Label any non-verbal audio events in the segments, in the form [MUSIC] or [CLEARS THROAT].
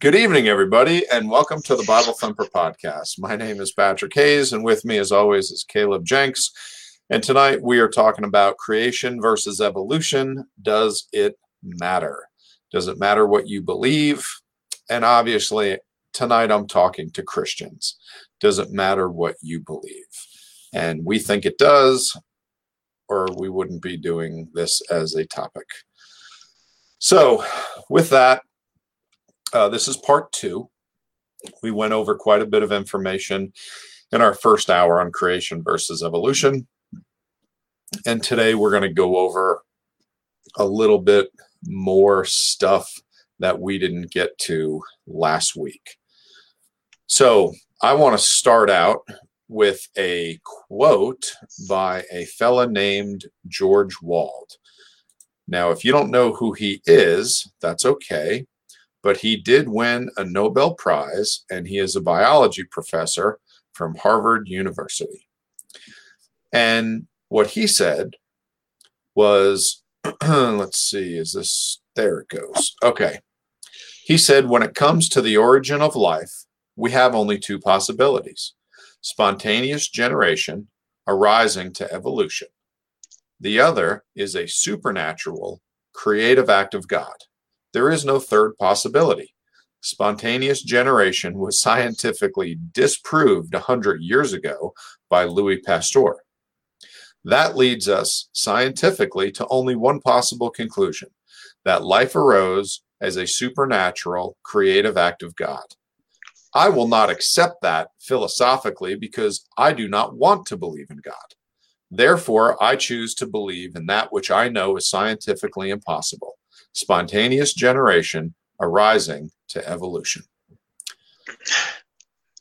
Good evening, everybody, and welcome to the Bible Thumper podcast. My name is Patrick Hayes, and with me, as always, is Caleb Jenks. And tonight we are talking about creation versus evolution. Does it matter? Does it matter what you believe? And obviously, tonight I'm talking to Christians. Does it matter what you believe? And we think it does, or we wouldn't be doing this as a topic. So, with that, uh, this is part two. We went over quite a bit of information in our first hour on creation versus evolution. And today we're going to go over a little bit more stuff that we didn't get to last week. So I want to start out with a quote by a fella named George Wald. Now, if you don't know who he is, that's okay but he did win a Nobel Prize, and he is a biology professor from Harvard University. And what he said was, [CLEARS THROAT] let's see, is this, there it goes. Okay. He said, when it comes to the origin of life, we have only two possibilities spontaneous generation arising to evolution. The other is a supernatural, creative act of God. There is no third possibility. Spontaneous generation was scientifically disproved 100 years ago by Louis Pasteur. That leads us scientifically to only one possible conclusion that life arose as a supernatural creative act of God. I will not accept that philosophically because I do not want to believe in God. Therefore, I choose to believe in that which I know is scientifically impossible spontaneous generation arising to evolution.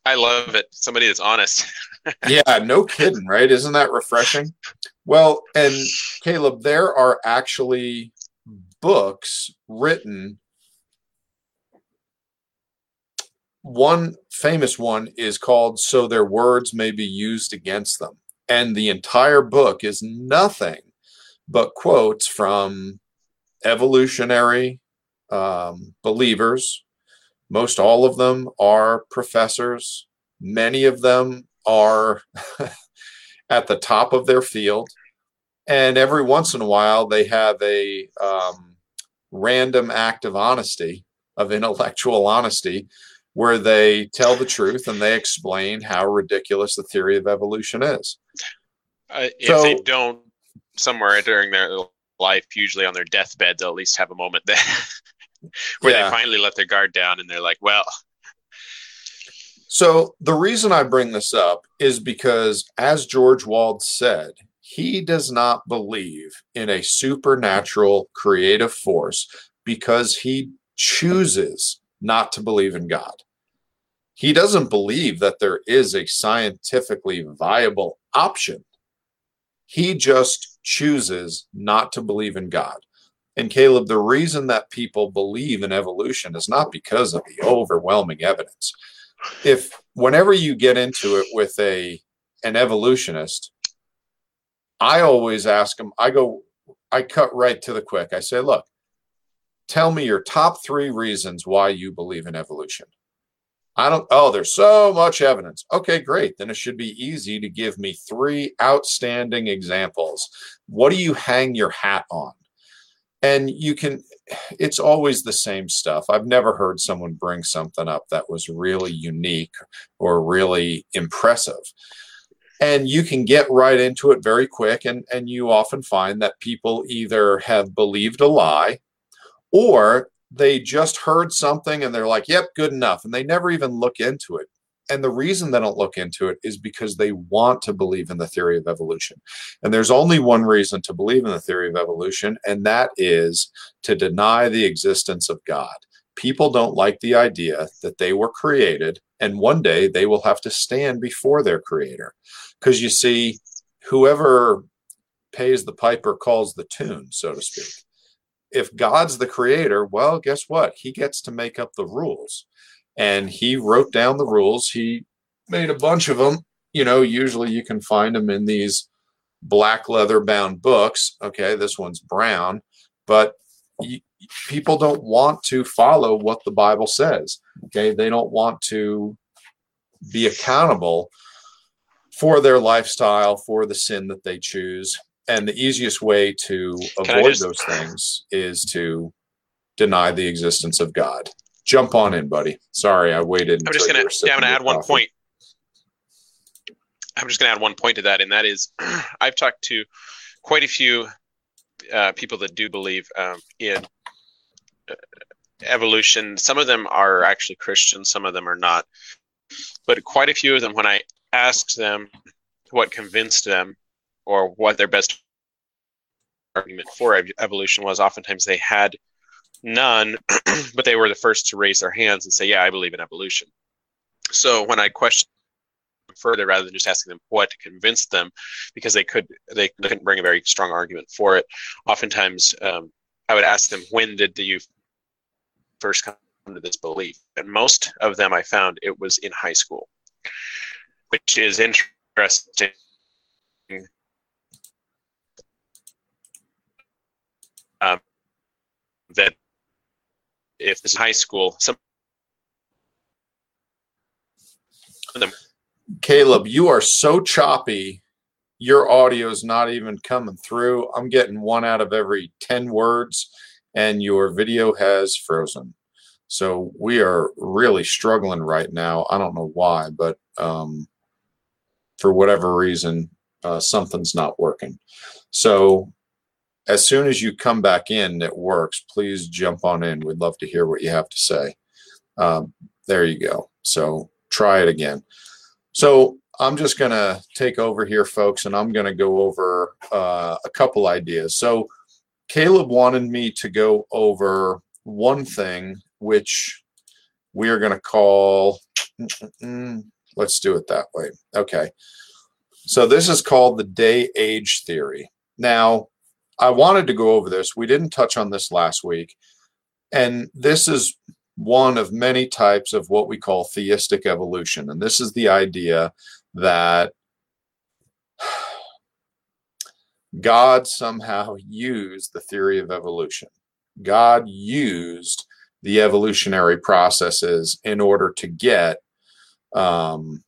I love it. Somebody that's honest. [LAUGHS] yeah, no kidding, right? Isn't that refreshing? Well, and Caleb, there are actually books written. One famous one is called So Their Words May Be Used Against Them. And the entire book is nothing but quotes from evolutionary um, believers. Most all of them are professors. Many of them are [LAUGHS] at the top of their field. And every once in a while, they have a um, random act of honesty, of intellectual honesty, where they tell the truth and they explain how ridiculous the theory of evolution is. Uh, if so, they don't, somewhere during their life, usually on their deathbed, they'll at least have a moment there [LAUGHS] where yeah. they finally let their guard down and they're like, well. So the reason I bring this up is because, as George Wald said, he does not believe in a supernatural creative force because he chooses not to believe in God. He doesn't believe that there is a scientifically viable option. He just chooses not to believe in God. And Caleb, the reason that people believe in evolution is not because of the overwhelming evidence. If whenever you get into it with a an evolutionist, I always ask them, I go, I cut right to the quick. I say, look, tell me your top three reasons why you believe in evolution. I don't, oh, there's so much evidence. Okay, great. Then it should be easy to give me three outstanding examples. What do you hang your hat on? And you can, it's always the same stuff. I've never heard someone bring something up that was really unique or really impressive. And you can get right into it very quick. And, and you often find that people either have believed a lie or they just heard something and they're like, yep, good enough. And they never even look into it. And the reason they don't look into it is because they want to believe in the theory of evolution. And there's only one reason to believe in the theory of evolution, and that is to deny the existence of God. People don't like the idea that they were created and one day they will have to stand before their creator. Because you see, whoever pays the piper calls the tune, so to speak if God's the creator, well, guess what? He gets to make up the rules. And he wrote down the rules. He made a bunch of them. You know, usually you can find them in these black leather bound books. Okay, this one's brown, but people don't want to follow what the Bible says. Okay, they don't want to be accountable for their lifestyle, for the sin that they choose. And the easiest way to avoid just... those things is to deny the existence of God. Jump on in, buddy. Sorry, I waited. I'm just gonna. Yeah, I'm gonna add one point. I'm just gonna add one point to that, and that is, [CLEARS THROAT] I've talked to quite a few uh, people that do believe um, in uh, evolution. Some of them are actually Christians, some of them are not. But quite a few of them, when I asked them what convinced them or what their best argument for evolution was, oftentimes they had none, [CLEARS THROAT] but they were the first to raise their hands and say, Yeah, I believe in evolution. So when I questioned further rather than just asking them what convinced them because they could they couldn't bring a very strong argument for it oftentimes um, i would ask them when did you first come to this belief and most of them i found it was in high school which is interesting um, that if this is high school some of them Caleb, you are so choppy. Your audio is not even coming through. I'm getting one out of every 10 words, and your video has frozen. So we are really struggling right now. I don't know why, but um, for whatever reason, uh, something's not working. So as soon as you come back in, it works. Please jump on in. We'd love to hear what you have to say. Um, there you go. So try it again. So I'm just going to take over here, folks, and I'm going to go over uh, a couple ideas. So Caleb wanted me to go over one thing, which we are going to call, let's do it that way. Okay. So this is called the day age theory. Now, I wanted to go over this. We didn't touch on this last week. And this is one of many types of what we call theistic evolution. And this is the idea that [SIGHS] God somehow used the theory of evolution. God used the evolutionary processes in order to get um,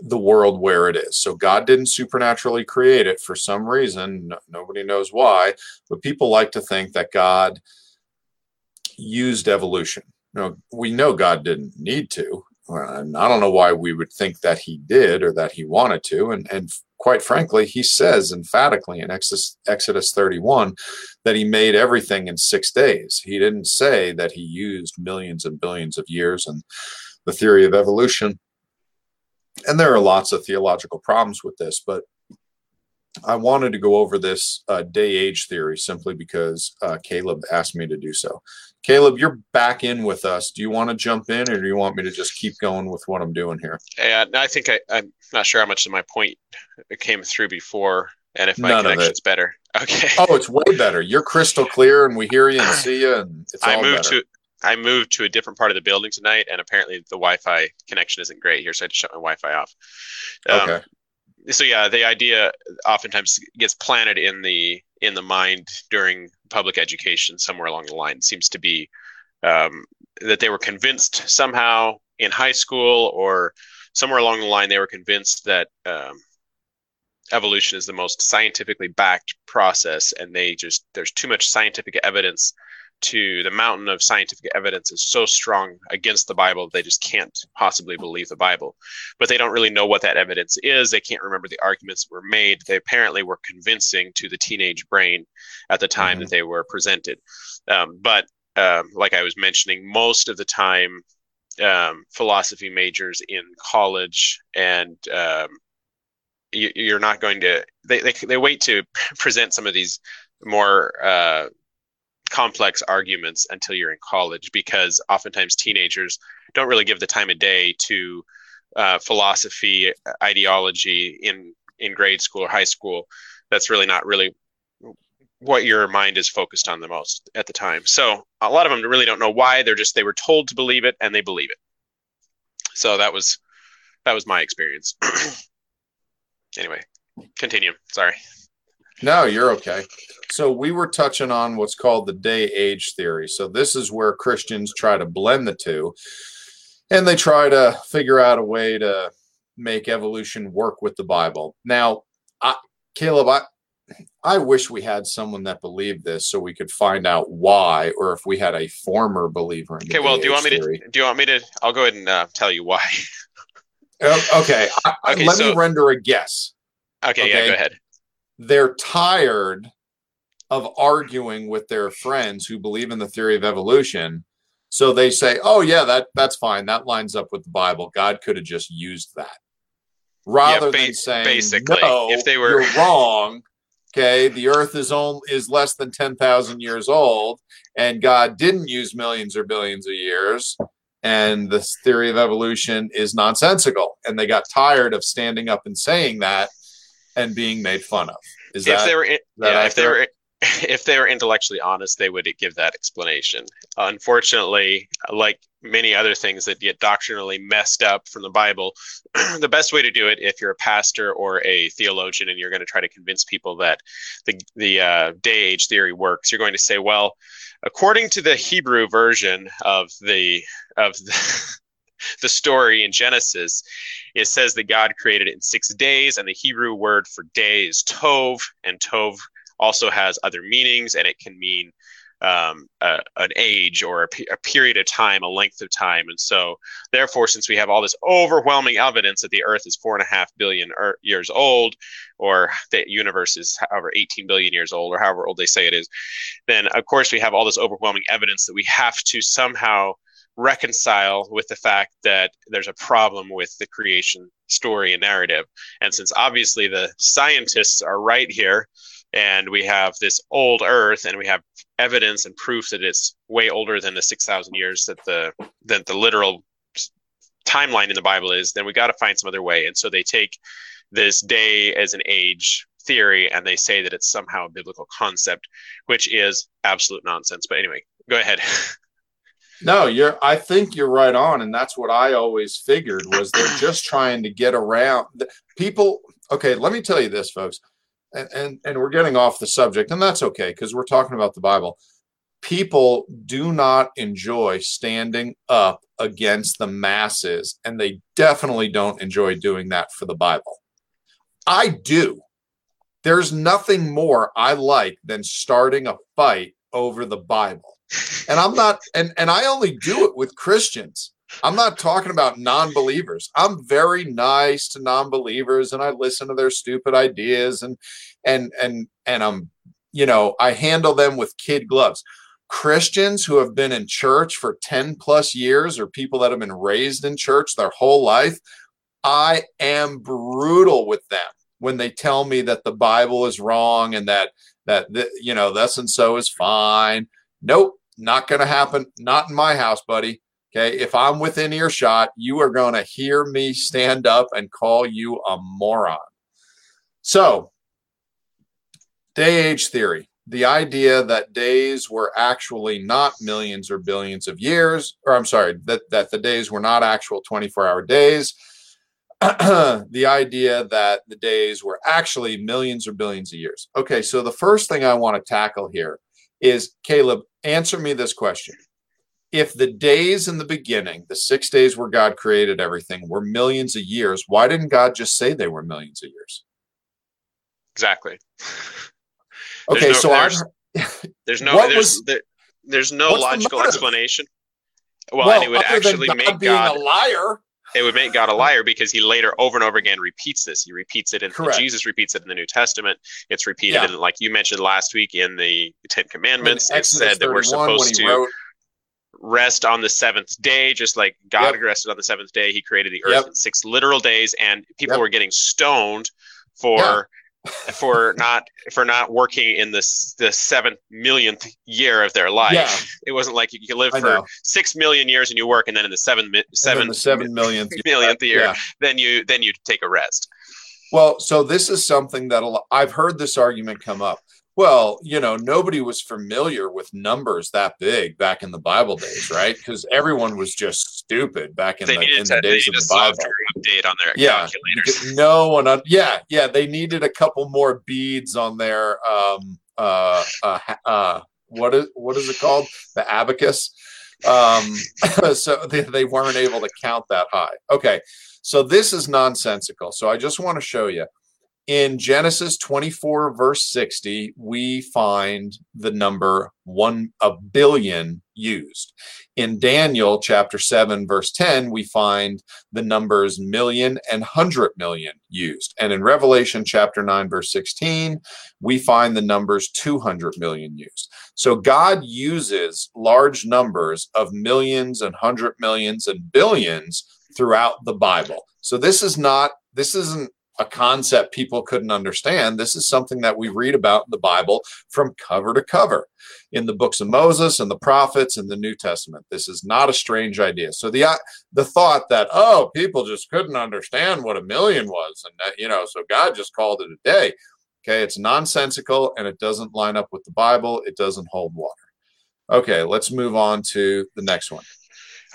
the world where it is. So God didn't supernaturally create it for some reason. No, nobody knows why, but people like to think that God used evolution. You we know God didn't need to. And I don't know why we would think that he did or that he wanted to. And, and quite frankly, he says emphatically in Exodus 31 that he made everything in six days. He didn't say that he used millions and billions of years and the theory of evolution. And there are lots of theological problems with this, but I wanted to go over this uh, day age theory simply because uh, Caleb asked me to do so. Caleb, you're back in with us. Do you want to jump in, or do you want me to just keep going with what I'm doing here? Yeah, I think I, am not sure how much of my point came through before, and if my None connection's better. [LAUGHS] Okay. Oh, it's way better. You're crystal clear, and we hear you and see you, and it's I moved better. to I moved to a different part of the building tonight, and apparently the Wi-Fi connection isn't great here, so I had to shut my Wi-Fi off. Um, okay. So yeah, the idea oftentimes gets planted in the in the mind during public education somewhere along the line. It seems to be um, that they were convinced somehow in high school or somewhere along the line they were convinced that um, evolution is the most scientifically backed process and they just there's too much scientific evidence to the mountain of scientific evidence is so strong against the Bible they just can't possibly believe the Bible. But they don't really know what that evidence is. They can't remember the arguments that were made. They apparently were convincing to the teenage brain at the time mm-hmm. that they were presented. Um, but um, like I was mentioning, most of the time, um, philosophy majors in college and um, you, are not going to they, they, they wait to [LAUGHS] present some of these more uh, complex arguments until you're in college because oftentimes teenagers don't really give the time of day to uh, philosophy ideology in in grade school or high school. That's really not really what your mind is focused on the most at the time. So a lot of them really don't know why. They're just they were told to believe it and they believe it. So that was that was my experience. [CLEARS THROAT] Anyway continue. Sorry No, you're okay. So we were touching on what's called the day age theory. So this is where Christians try to blend the two and they try to figure out a way to make evolution work with the Bible. Now, I, Caleb, I, I wish we had someone that believed this so we could find out why, or if we had a former believer in. Okay, well, do you want me theory. to? Do you want me to? I'll go ahead and uh, tell you why. Oh, okay, okay. Let so, me render a guess. Okay, okay, yeah, go ahead. They're tired of arguing with their friends who believe in the theory of evolution. So they say, "Oh yeah, that that's fine. That lines up with the Bible. God could have just used that." Rather yeah, ba- than saying, "Basically, no, if they were wrong." Okay, the Earth is only is less than ten thousand years old, and God didn't use millions or billions of years, and the theory of evolution is nonsensical. And they got tired of standing up and saying that, and being made fun of. Is if that, they were, in, that yeah, if they were, [LAUGHS] if they were intellectually honest, they would give that explanation. Unfortunately, like many other things that get doctrinally messed up from the Bible, [CLEARS THROAT] the best way to do it, if you're a pastor or a theologian and you're going to try to convince people that the the uh, day age theory works, you're going to say, well, according to the Hebrew version of the of the, [LAUGHS] the story in Genesis, it says that God created it in six days, and the Hebrew word for day is tov, and tov also has other meanings, and it can mean um, a, an age or a, a, period of time, a length of time. And so, therefore, since we have all this overwhelming evidence that the Earth is four and a half billion er- years old, or the universe is however 18 billion years old, or however old they say it is, then of course we have all this overwhelming evidence that we have to somehow reconcile with the fact that there's a problem with the creation story and narrative. And since obviously the scientists are right here, and we have this old earth and we have evidence and proof that it's way older than the 6000 years that the that the literal timeline in the bible is then we got to find some other way. And so they take this day as an age theory and they say that it's somehow a biblical concept which is absolute nonsense. But anyway go ahead [LAUGHS] no you're i think you're right on and that's what i always figured was they're just trying to get around people okay let me tell you this folks and, and, and we're getting off the subject, and that's okay because we're talking about the Bible. People do not enjoy standing up against the masses, and they definitely don't enjoy doing that for the Bible. I do. There's nothing more I like than starting a fight over the Bible. And I'm not, and, and I only do it with Christians. I'm not talking about non-believers. I'm very nice to non-believers and I listen to their stupid ideas and and and and I'm you know, I handle them with kid gloves. Christians who have been in church for 10 plus years or people that have been raised in church their whole life, I am brutal with them when they tell me that the Bible is wrong and that that you know, this and so is fine. Nope, not going to happen. Not in my house, buddy. Okay. If I'm within earshot, you are going to hear me stand up and call you a moron. So, day age theory the idea that days were actually not millions or billions of years, or I'm sorry, that, that the days were not actual 24 hour days. [CLEARS THROAT] the idea that the days were actually millions or billions of years. Okay, so the first thing I want to tackle here is Caleb, answer me this question if the days in the beginning, the six days where God created everything, were millions of years, why didn't God just say they were millions of years? Exactly. [LAUGHS] Okay, no, so there's, [LAUGHS] there's no there's, was, there, there's no logical explanation. Well, well, and it would actually God make God a liar. It would make God a liar because he later over and over again repeats this. He repeats it in Jesus repeats it in the New Testament. It's repeated yeah. in like you mentioned last week in the Ten Commandments. It said that we're supposed to wrote, rest on the seventh day, just like God yep. rested on the seventh day. He created the earth yep. in six literal days, and people yep. were getting stoned for yeah. For not for not working in this the seventh millionth year of their life. Yeah. It wasn't like you could live for six million years and you work, and then in the seven seven the seven millionth [LAUGHS] millionth year, yeah. then you then you take a rest. Well, so this is something that I've heard this argument come up. Well, you know, nobody was familiar with numbers that big back in the Bible days, right? Because everyone was just stupid back in, the, in the days of the Bible. Update on their yeah, calculators. No one, on, yeah, yeah. They needed a couple more beads on their um, uh, uh, uh, what is what is it called? The abacus. Um, [LAUGHS] so they, they weren't able to count that high. Okay, so this is nonsensical. So I just want to show you in Genesis 24, verse 60, we find the number one a billion used. In Daniel chapter 7, verse 10, we find the numbers million and hundred million used. And in Revelation chapter 9, verse 16, we find the numbers 200 million used. So God uses large numbers of millions and hundred millions and billions throughout the Bible. So this is not, this isn't a concept people couldn't understand. This is something that we read about in the Bible from cover to cover in the books of Moses and the prophets and the New Testament. This is not a strange idea. So the the thought that oh people just couldn't understand what a million was and that, you know so God just called it a day. Okay, it's nonsensical and it doesn't line up with the Bible. It doesn't hold water. Okay, let's move on to the next one.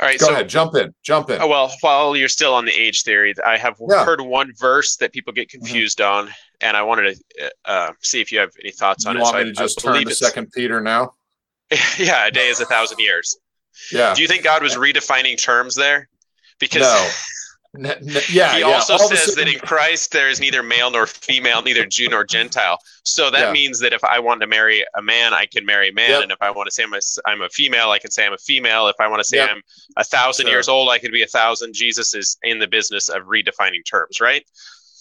All right, go so, ahead, jump in, jump in. Oh, well, while you're still on the age theory, I have yeah. heard one verse that people get mm-hmm. confused mm-hmm. on, and I wanted to uh, see if you have any thoughts on you it. Want so me I, to just turn to Second Peter now? [LAUGHS] yeah, a day is a thousand years. Yeah. Do you think God was [LAUGHS] redefining terms there? Because no. [LAUGHS] Yeah, he yeah. also All says that in Christ there is neither male nor female, neither Jew nor Gentile. So that yeah. means that if I want to marry a man, I can marry a man, yep. and if I want to say I'm a, I'm a female, I can say I'm a female. If I want to say yep. I'm a thousand sure. years old, I could be a thousand. Jesus is in the business of redefining terms, right?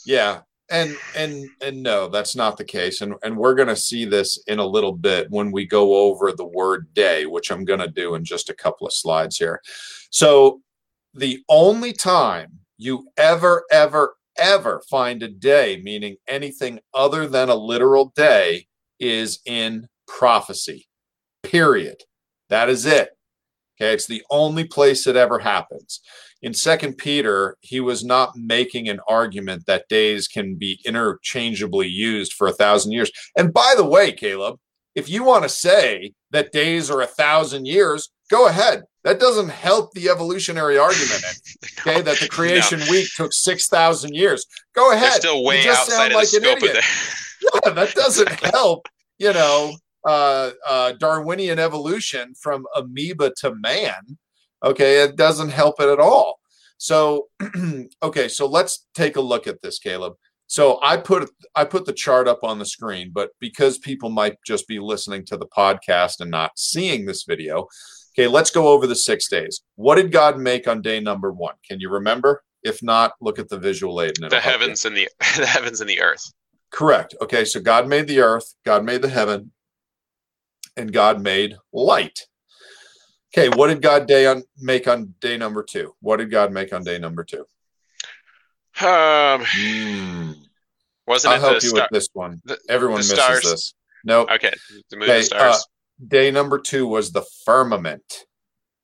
Yeah, and and and no, that's not the case, and and we're going to see this in a little bit when we go over the word day, which I'm going to do in just a couple of slides here. So the only time you ever, ever, ever find a day, meaning anything other than a literal day, is in prophecy. Period. That is it. Okay, it's the only place it ever happens. In Second Peter, he was not making an argument that days can be interchangeably used for a thousand years. And by the way, Caleb, if you want to say that days are a thousand years, go ahead. That doesn't help the evolutionary argument. [LAUGHS] Okay, that the creation no. week took six thousand years. Go ahead. They're still way outside of like the scope of that. [LAUGHS] yeah, that doesn't [LAUGHS] help. You know, uh, uh, Darwinian evolution from amoeba to man. Okay, it doesn't help it at all. So, [CLEARS THROAT] okay, so let's take a look at this, Caleb. So I put I put the chart up on the screen, but because people might just be listening to the podcast and not seeing this video, Okay, let's go over the six days. What did God make on day number one? Can you remember? If not, look at the visual aid. the heavens and the [LAUGHS] the heavens and the earth. Correct. Okay, so God made the earth, God made the heaven, and God made light. Okay, what did God day on make on day number two? What did God make on day number two? Um, mm. wasn't I'll help you star- with this one. The, Everyone the misses stars. this. No. Nope. Okay, the moon okay, stars. Uh, day number two was the firmament.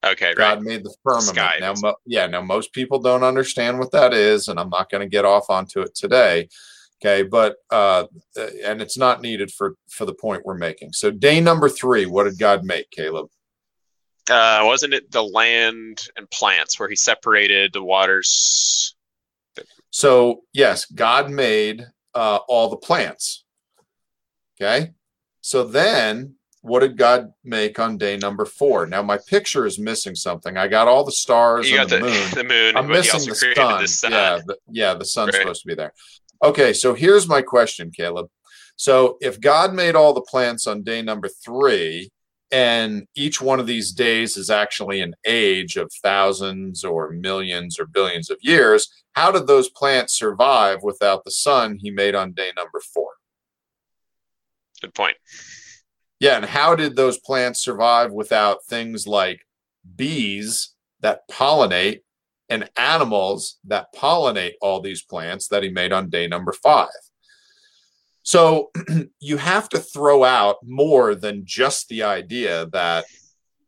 Okay, God made the firmament. Sky. Now, mo- yeah, now most people don't understand what that is, and I'm not going to get off onto it today. Okay, but uh, uh, and it's not needed for for the point we're making. So, day number three, what did God make, Caleb? Uh, wasn't it the land and plants where He separated the waters? So, yes, God made uh, all the plants. Okay, so then what did God make on day number four? Now my picture is missing something. I got all the stars you and the, the, moon. [LAUGHS] The moon. I'm missing the sun. the sun. Yeah, the, yeah, the sun's right. supposed to be there. Okay, so here's my question, Caleb. So if God made all the plants on day number three, and each one of these days is actually an age of thousands or millions or billions of years, how did those plants survive without the sun he made on day number four? Good point. Yeah, and how did those plants survive without things like bees that pollinate and animals that pollinate all these plants that he made on day number five? So [CLEARS THROAT] you have to throw out more than just the idea that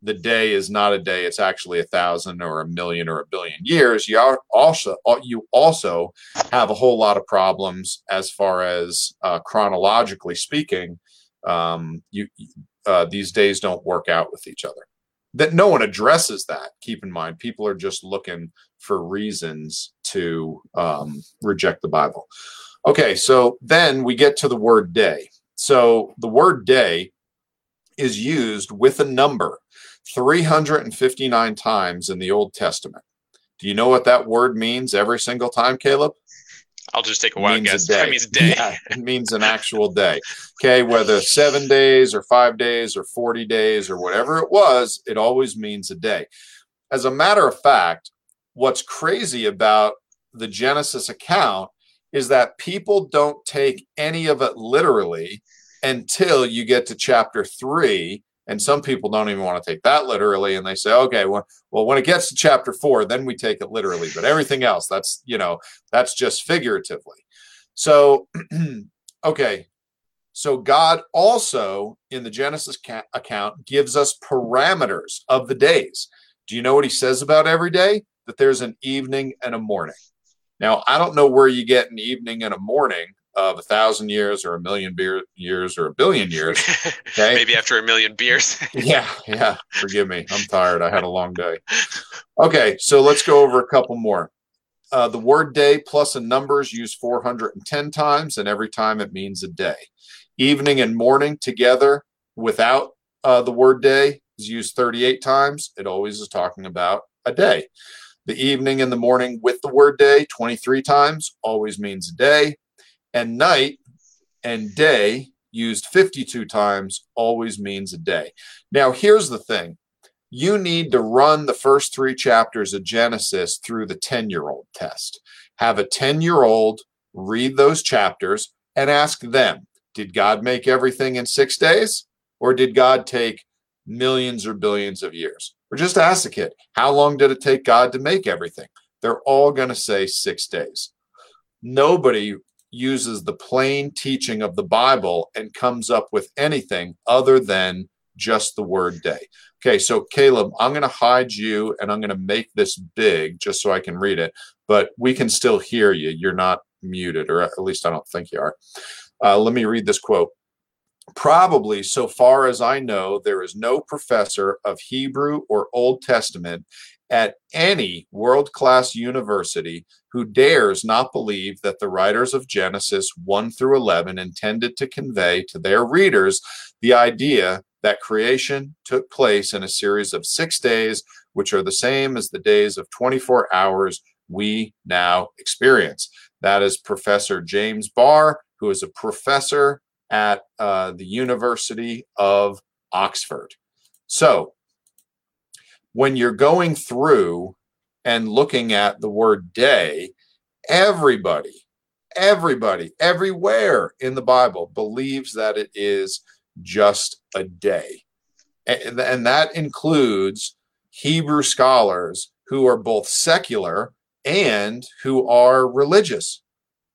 the day is not a day; it's actually a thousand or a million or a billion years. You also you also have a whole lot of problems as far as uh, chronologically speaking um, you uh, these days don't work out with each other. That no one addresses that. Keep in mind, people are just looking for reasons to um, reject the Bible. Okay, so then we get to the word day. So the word day is used with a number 359 times in the Old Testament. Do you know what that word means every single time, Caleb? I'll just take a wild guess. A that means day. Yeah, it means an actual day. Okay, whether seven days or five days or 40 days or whatever it was, it always means a day. As a matter of fact, what's crazy about the Genesis account is that people don't take any of it literally until you get to chapter three and some people don't even want to take that literally and they say okay well, well when it gets to chapter four then we take it literally. But everything else that's you know that's just figuratively. So [CLEARS THROAT] okay so god also in the genesis ca- account gives us parameters of the days. Do you know what he says about every day? That there's an evening and a morning. Now i don't know where you get an evening and a morning of a thousand years or a million beer years or a billion [LAUGHS] years. Okay. Maybe after a million beers. [LAUGHS] yeah, yeah. Forgive me. I'm tired. I had a long day. [LAUGHS] Okay, so let's go over a couple more. Uh, the word day plus a number is used 410 times, and every time it means a day. Evening and morning together without uh, the word day is used 38 times. It always is talking about a day. The evening and the morning with the word day 23 times always means a day and night and day used 52 times always means a day. Now, here's the thing you need to run the first three chapters of Genesis through the 10 year old test. Have a 10 year old read those chapters and ask them Did God make everything in six days? Or did God take millions or billions of years? Or just ask the kid, How long did it take God to make everything? They're all going to say six days. Nobody uses the plain teaching of the Bible and comes up with anything other than just the word day. Okay, so Caleb, I'm going to hide you and I'm going to make this big just so I can read it, but we can still hear you. You're not muted, or at least I don't think you are. Uh, let me read this quote. Probably, so far as I know, there is no professor of Hebrew or Old Testament at any world class university who dares not believe that the writers of Genesis 1 through 11 intended to convey to their readers the idea that creation took place in a series of six days, which are the same as the days of 24 hours we now experience. That is Professor James Barr, who is a professor at uh, the University of Oxford. So, when you're going through and looking at the word day, everybody, everybody, everywhere in the Bible believes that it is just a day. And, that includes Hebrew scholars who are both secular and who are religious.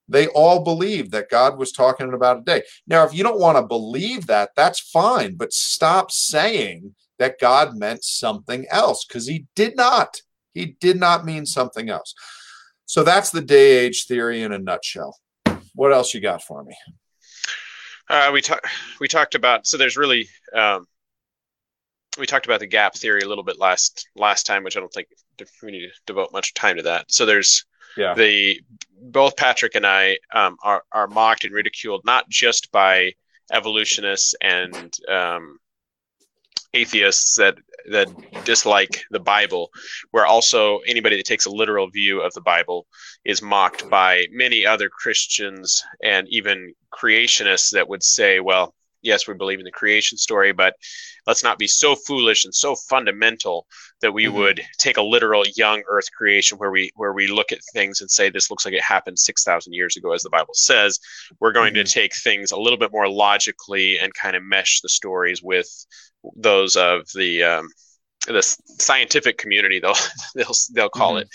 They all believe that God was talking about a day. Now, if you don't want to believe that, that's fine, but stop saying that God meant something else because he did not. He did not mean something else. So that's the day age theory in a nutshell. What else you got for me? Uh, we talked we talked about so there's really um, we talked about the gap theory a little bit last last time, which I don't think we need to devote much time to that. So there's yeah. the both Patrick and I um, are are mocked and ridiculed not just by evolutionists and um, atheists that that dislike the Bible, where also anybody that takes a literal view of the Bible is mocked by many other Christians and even creationists that would say, well, yes, we believe in the creation story, but let's not be so foolish and so fundamental that we mm-hmm. would take a literal young earth creation where we where we look at things and say this looks like it happened 6000 years ago as the bible says we're going mm-hmm. to take things a little bit more logically and kind of mesh the stories with those of the um, the scientific community they'll [LAUGHS] they'll they'll call mm-hmm. it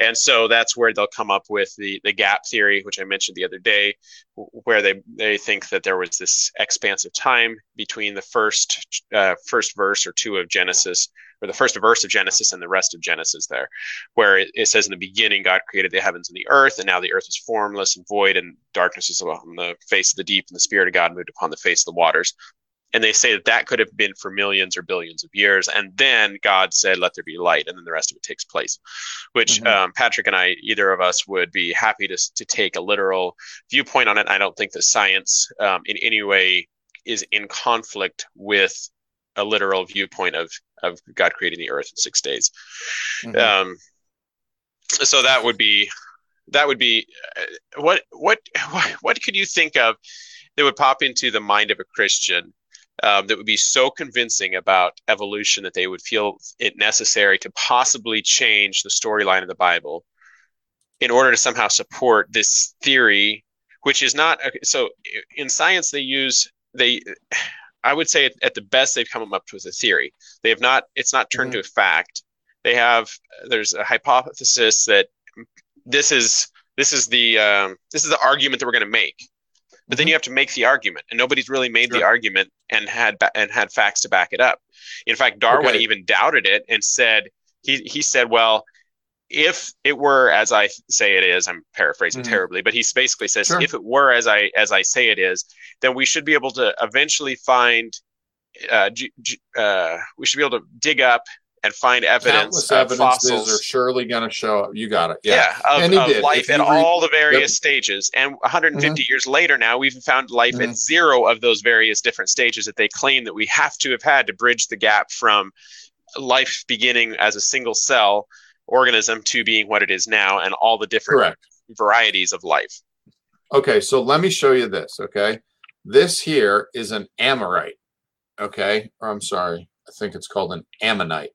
and so that's where they'll come up with the the gap theory which i mentioned the other day where they they think that there was this expansive time between the first uh, first verse or two of genesis or the first verse of Genesis and the rest of Genesis there, where it, it, says in the beginning God created the heavens and the earth, and now the earth is formless and void, and darkness is on the face of the deep, and the Spirit of God moved upon the face of the waters. And they say that that could have been for millions or billions of years, and then God said, "Let there be light," and then the rest of it takes place. Which mm-hmm. um, Patrick and I, either of us, would be happy to to take a literal viewpoint on it. I don't think that science, um, in any way, is in conflict with a literal viewpoint of of God creating the earth in six days. Mm-hmm. Um, so that would be that would be uh, what what [LAUGHS] what could you think of that would pop into the mind of a Christian um, that would be so convincing about evolution that they would feel it necessary to possibly change the storyline of the Bible in order to somehow support this theory, which is not so. In science, they use they I would say at the best they've come up with a theory. They have not. It's not turned mm-hmm. to a fact. They have. There's a hypothesis that this is this is the um, this is the argument that we're going to make. But then you have to make the argument, and nobody's really made sure. the argument and had and had facts to back it up. In fact, Darwin okay. even doubted it and said he he said, well, if it were as I say it is, I'm paraphrasing mm-hmm. terribly, but he basically says, sure. if it were as I as I say it is, then we should be able to eventually find, uh, uh, we should be able to dig up and find evidence Countless of fossils are surely going to show up. You got it. Yeah, yeah of, of life at re- all the various yep. stages. And 150 mm-hmm. years later, now we've found life mm-hmm. at zero of those various different stages that they claim that we have to have had to bridge the gap from life beginning as a single cell organism to being what it is now and all the different Correct. varieties of life. Okay, so let me show you this. Okay, this here is an Amorite. Okay, or I'm sorry, I think it's called an Ammonite.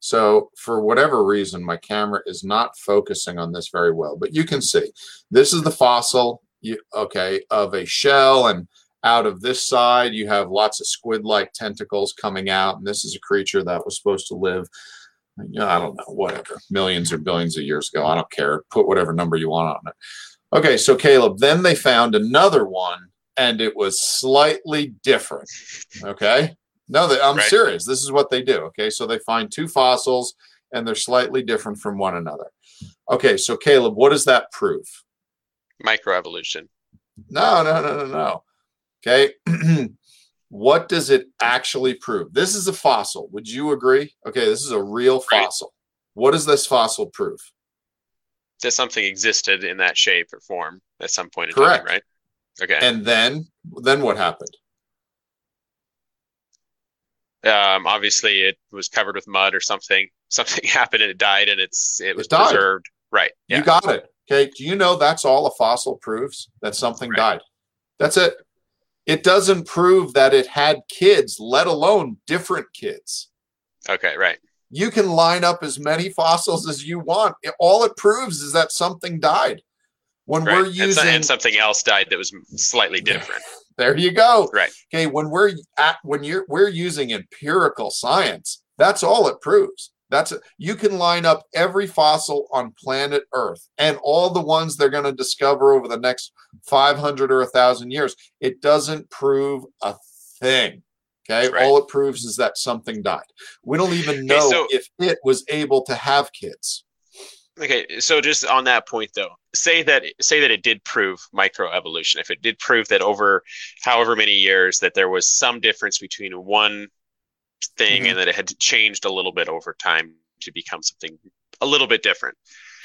So for whatever reason, my camera is not focusing on this very well, but you can see this is the fossil, you, okay, of a shell and out of this side, you have lots of squid-like tentacles coming out, and this is a creature that was supposed to live you know, I don't know, whatever, millions or billions of years ago. I don't care. Put whatever number you want on it. Okay, so Caleb, then they found another one and it was slightly different. Okay. No, they, I'm right. serious. This is what they do. Okay. So they find two fossils and they're slightly different from one another. Okay. So, Caleb, what does that prove? Microevolution. No, no, no, no, no. Okay. [CLEARS THROAT] what does it actually prove? This is a fossil. Would you agree? Okay, this is a real fossil. What does this fossil prove? That something existed in that shape or form at some point in Correct. time, right? Okay. And then then what happened? Um, obviously it was covered with mud or something. [LAUGHS] Something happened and it died and it's it was it preserved. Right. Yeah. You got it. Okay. Do you know that's all a fossil proves? That something right. died. That's it. It doesn't prove that it had kids, let alone different kids. Okay, right. You can line up as many fossils as you want. All it proves is that something died. When right. we're using and, something else died that was slightly different. There you go. Right. Okay, when we're at when you're we're using empirical science, that's all it proves. That's a, you can line up every fossil on planet Earth and all the ones they're going to discover over the next 500 or 1,000 years. It doesn't prove a thing. Okay. Right. All it proves is that something died. We don't even know so, if it was able to have kids. Okay, so just on that point though, say that say that it did prove microevolution. If it did prove that over however many years that there was some difference between one thing mm-hmm. and that it had changed a little bit over time to become something a little bit different.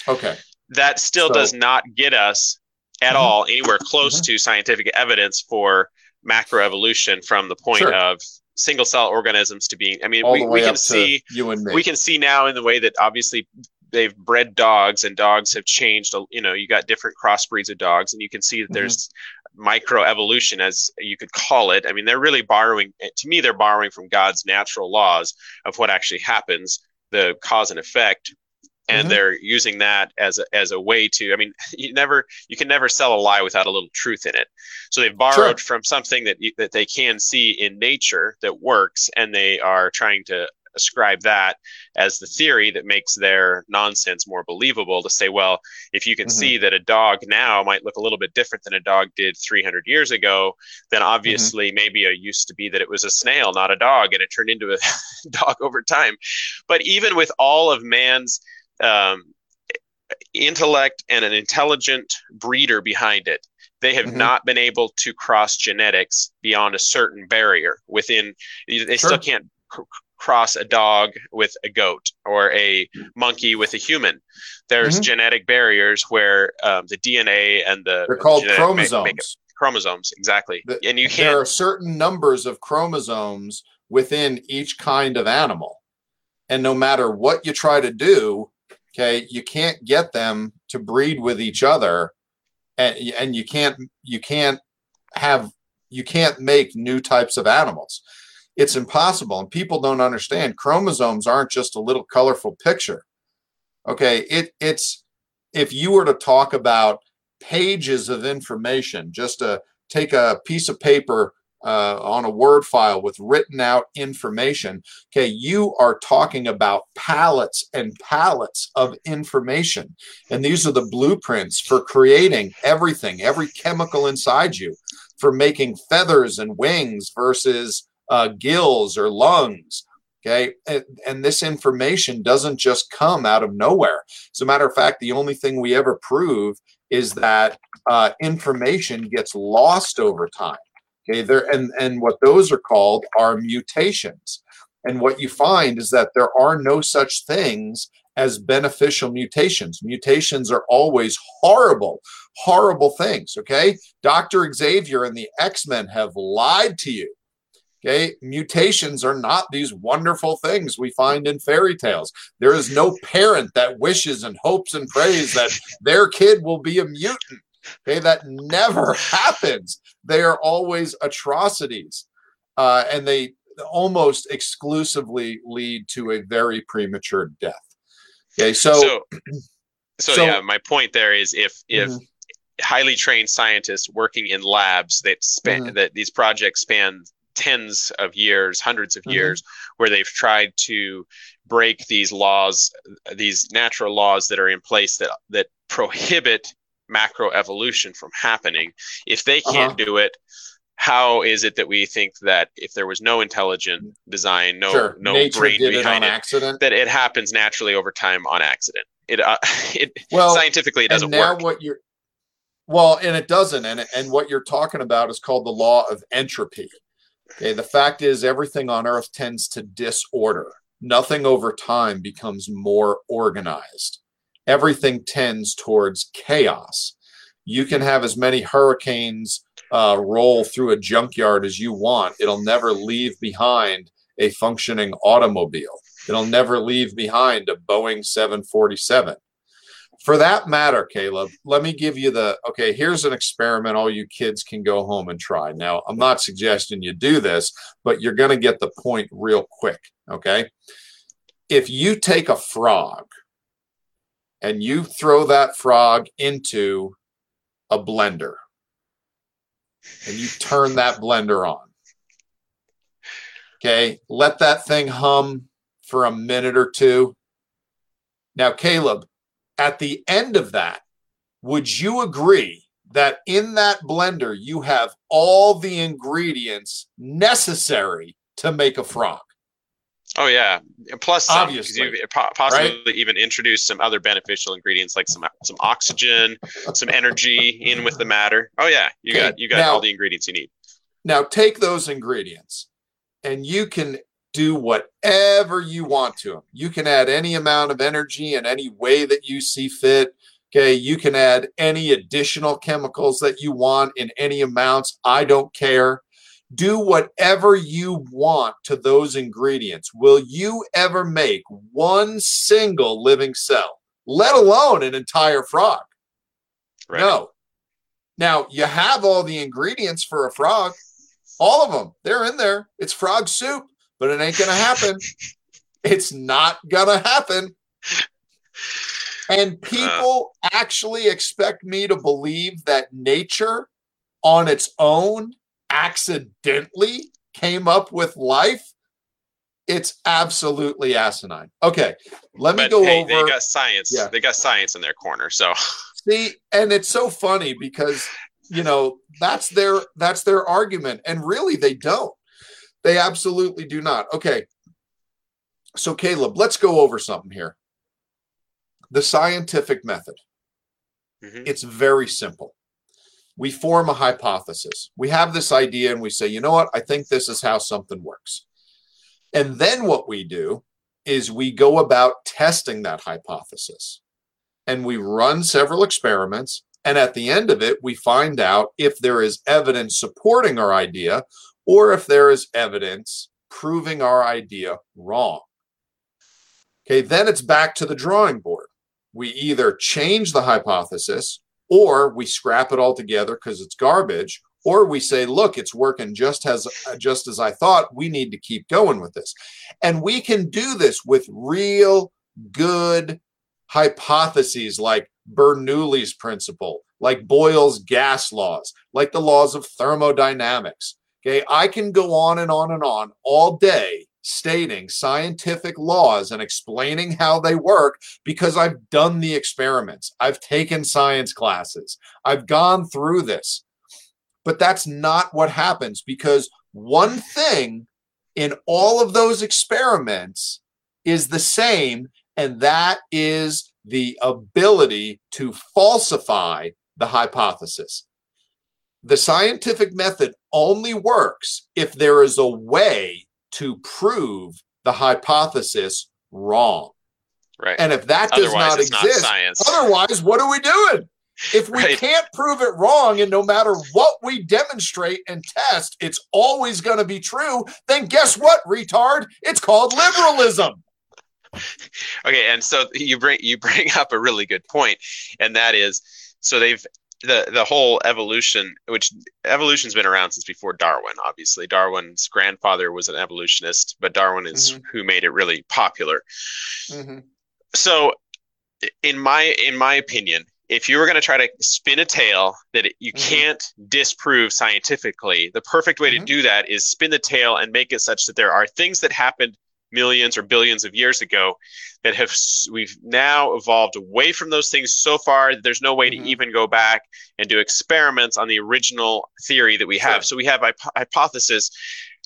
Okay. That still so, does not get us at mm-hmm. all anywhere close mm-hmm. to scientific evidence for macroevolution from the point sure. of single cell organisms to being I mean we, we can see you and me. we can see now in the way that obviously they've bred dogs and dogs have changed you know you got different crossbreeds of dogs and you can see that mm-hmm. there's microevolution, as you could call it. I mean, they're really borrowing, to me, they're borrowing from God's natural laws of what actually happens, the cause and effect. And mm-hmm. they're using that as a, as a way to, I mean, [LAUGHS] you never, you can never sell a lie without a little truth in it. So they've borrowed sure. from something that, you, that they can see in nature that works, and they are trying to ascribe that as the theory that makes their nonsense more believable to say, well, if you can mm-hmm. see that a dog now might look a little bit different than a dog did 300 years ago, then mm-hmm. obviously mm-hmm. maybe it used to be that it was a snail, not a dog, and it turned into a [LAUGHS] dog over time. But even with all of man's um, intellect and an intelligent breeder behind it, they have mm-hmm. not been able to cross genetics beyond a certain barrier within they sure. still can't cross a dog with a goat or a monkey with a human. There's mm-hmm. genetic barriers where um, the dna and the they're called chromosomes make, make chromosomes. exactly. The, and you can't there are certain numbers of chromosomes within each kind of animal. And no matter what you try to do okay you can't get them to breed with each other. And, and you can't you can't have you can't make new types of animals it's impossible and people don't understand chromosomes aren't just a little colorful picture okay it it's if you were to talk about pages of information just to take a piece of paper uh, on a Word file with written out information. Okay, you are talking about pallets and pallets of information. And these are the blueprints for creating everything, every chemical inside you, for making feathers and wings versus uh, gills or lungs. Okay. And, and, this information doesn't just come out of nowhere. As a matter of fact, the only thing we ever prove is that uh, information gets lost over time. Okay, there and and what those are called are mutations. And what you find is that there are no such things as beneficial mutations. Mutations are always horrible, horrible things. Okay, Dr. Xavier and the X Men have lied to you. Okay, mutations are not these wonderful things we find in fairy tales. There is no parent that wishes and hopes and prays that their kid will be a mutant. Okay, that never [LAUGHS] happens. They are always atrocities, uh, and they almost exclusively lead to a very premature death. Okay, so so, [CLEARS THROAT] so, so yeah, my point there is if if mm-hmm. highly trained scientists working in labs that span mm-hmm. that these projects span tens of years, hundreds of mm-hmm. years, where they've tried to break these laws, these natural laws that are in place that that prohibit macro evolution from happening. If they can't uh-huh. do it, how is it that we think that if there was no intelligent design, no sure. no Nature brain behind it, it accident. that it happens naturally over time on accident? It uh, [LAUGHS] it well scientifically it doesn't now work. What you're well, and it doesn't, and and what you're talking about is called the law of entropy. Okay, the fact is everything on Earth tends to disorder. Nothing over time becomes more organized everything tends towards chaos. You can have as many hurricanes uh, roll through a junkyard as you want. It'll never leave behind a functioning automobile. It'll never leave behind a Boeing 747. For that matter, Caleb, let me give you the okay, here's an experiment all you kids can go home and try. Now, I'm not suggesting you do this, but you're going to get the point real quick. Okay. If you take a frog, and you throw that frog into a blender and you turn that blender on. Okay, let that thing hum for a minute or two. Now, Caleb, at the end of that, would you agree that in that blender you have all the ingredients necessary to make a frog? Oh yeah, and plus some, obviously, uh, possibly right? even introduce some other beneficial ingredients like some some oxygen, some energy in with the matter. Oh yeah, you okay. got you got now, all the ingredients you need. Now take those ingredients, and you can do whatever you want to them. You can add any amount of energy in any way that you see fit. Okay, you can add any additional chemicals that you want in any amounts. I don't care do whatever you want to those ingredients. Will you ever make one single living cell, let alone an entire frog? Right. No. Now, you have all the ingredients for a frog, all of them. They're in there. It's frog soup, but it ain't to happen. it's not to happen. And uh. people uh. actually expect me to believe that nature on its own accidentally came up with life? It's absolutely asinine. Okay, let me go hey, over. They got science. Yeah. They got science in their corner. So see, and it's so funny because you know that's their that's their argument, and really they don't. They absolutely do not. Okay, so Caleb, let's go over something here. The scientific method. Mm-hmm. It's very simple. We form a hypothesis. We have this idea and we say, you know what? I think this is how something works. And then what we do is we go about testing that hypothesis and we run several experiments. And at the end of it, we find out if there is evidence supporting our idea or if there is evidence proving our idea wrong. Okay, then it's back to the drawing board. We either change the hypothesis or we scrap it all together because it's garbage, or we say look it's working just as just as i thought we need to keep going with this and we can do this with real good hypotheses like bernoulli's principle like boyle's gas laws like the laws of thermodynamics okay i can go on and on and on all day stating scientific laws and explaining how they work because I've done the experiments. I've taken science classes. I've gone through this. But that's not what happens because one thing in all of those experiments is the same, and that is the ability to falsify the hypothesis. The scientific method only works if there is a way to prove the hypothesis wrong. Right. And if that does otherwise, not exist, not otherwise, what are we doing? [LAUGHS] If we right. can't prove it wrong, and no matter what we demonstrate and test, it's always going to be true, then guess what, retard? It's called liberalism. [LAUGHS] okay, and so you bring you bring up a really good point, and that is so they've the the whole evolution, which evolution's been around since before Darwin. Obviously, Darwin's grandfather was an evolutionist, but Darwin is mm-hmm. who made it really popular. Mm-hmm. So, in my in my opinion, if you were going to try to spin a tale that you mm-hmm. can't disprove scientifically, the perfect way mm-hmm. to do that is spin the tale and make it such that there are things that happened millions or billions of years ago that have we've now evolved away from those things so far that there's no way mm-hmm. to even go back and do experiments on the original theory that we have. Sure. So we have a hypothesis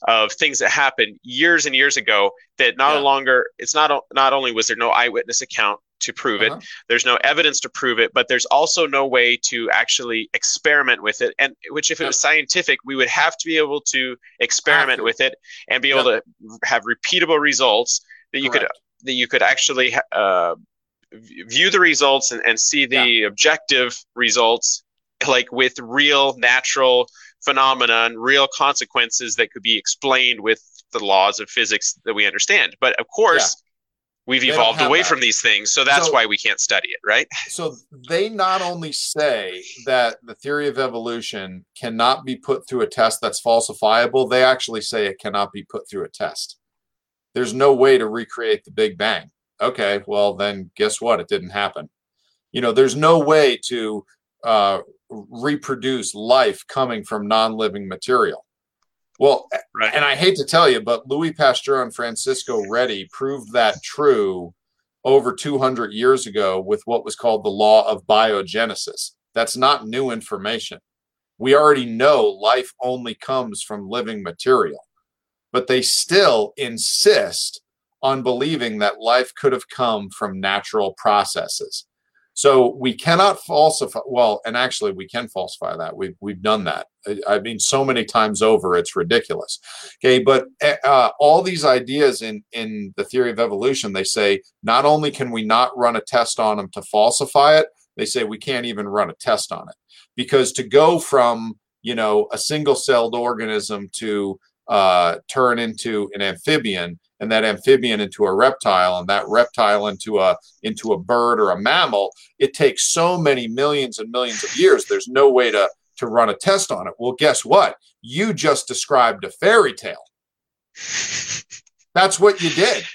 of things that happened years and years ago that not yeah. longer it's not not only was there no eyewitness account to prove uh-huh. it. There's no evidence to prove it, but there's also no way to actually experiment with it. And which, if it was scientific, we would have to be able to experiment with it and be able to have repeatable results that you Correct. could that you could actually uh, view the results and, and see the yeah. objective results like with real natural phenomena and real consequences that could be explained with the laws of physics that we understand. But of course, we've evolved away that. from these things so that's so, why we can't study it right? So they not only say that the theory of evolution cannot be put through a test that's falsifiable they actually say it cannot be put through a test. There's no way to recreate the big bang. Okay well then guess what? It didn't happen. You know there's no way to uh, reproduce life coming from non-living material well, right. and I hate to tell you, but Louis Pasteur and Francisco Redi proved that true over 200 years ago with what was called the law of biogenesis. That's not new information. We already know life only comes from living material, but they still insist on believing that life could have come from natural processes. So we cannot falsify. Well, and actually, we can falsify that. We've we've done that. I, mean, so many times over, it's ridiculous. Okay, but eh, uh, all these ideas in in the theory of evolution, they say not only can we not run a test on them to falsify it, they say we can't even run a test on it because to go from you know a single celled organism to uh, turn into an amphibian and that amphibian into a reptile and that reptile into a into a bird or a mammal it takes so many millions and millions of years there's no way to to run a test on it. Well guess what? You just described a fairy tale. [LAUGHS] That's what you did.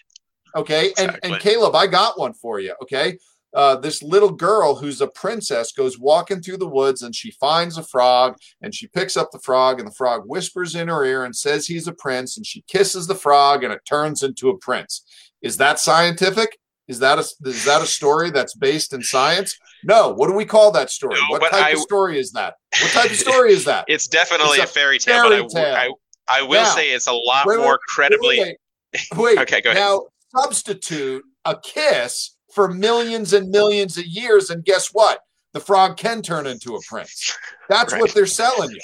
Okay? And and caleb i got one for you okay? Uh, this little girl who's a princess goes walking through the woods and she finds a frog and she picks up the frog and the frog whispers in her ear and says he's a prince and she kisses the frog and it turns into a prince. Is that scientific? Is that a is that a story that's based in science? No. What do we call that story? No, what type I, of story is that? What type of [LAUGHS] story is that? It's definitely it's a, a, fairy tale. Fairy tale. I, I, I, will now, say it's a lot wait, more credibly. Wait, wait, [LAUGHS] wait. okay, go ahead. Now substitute a kiss for millions and millions of years. And guess what? The frog can turn into a prince. That's right. what they're selling you.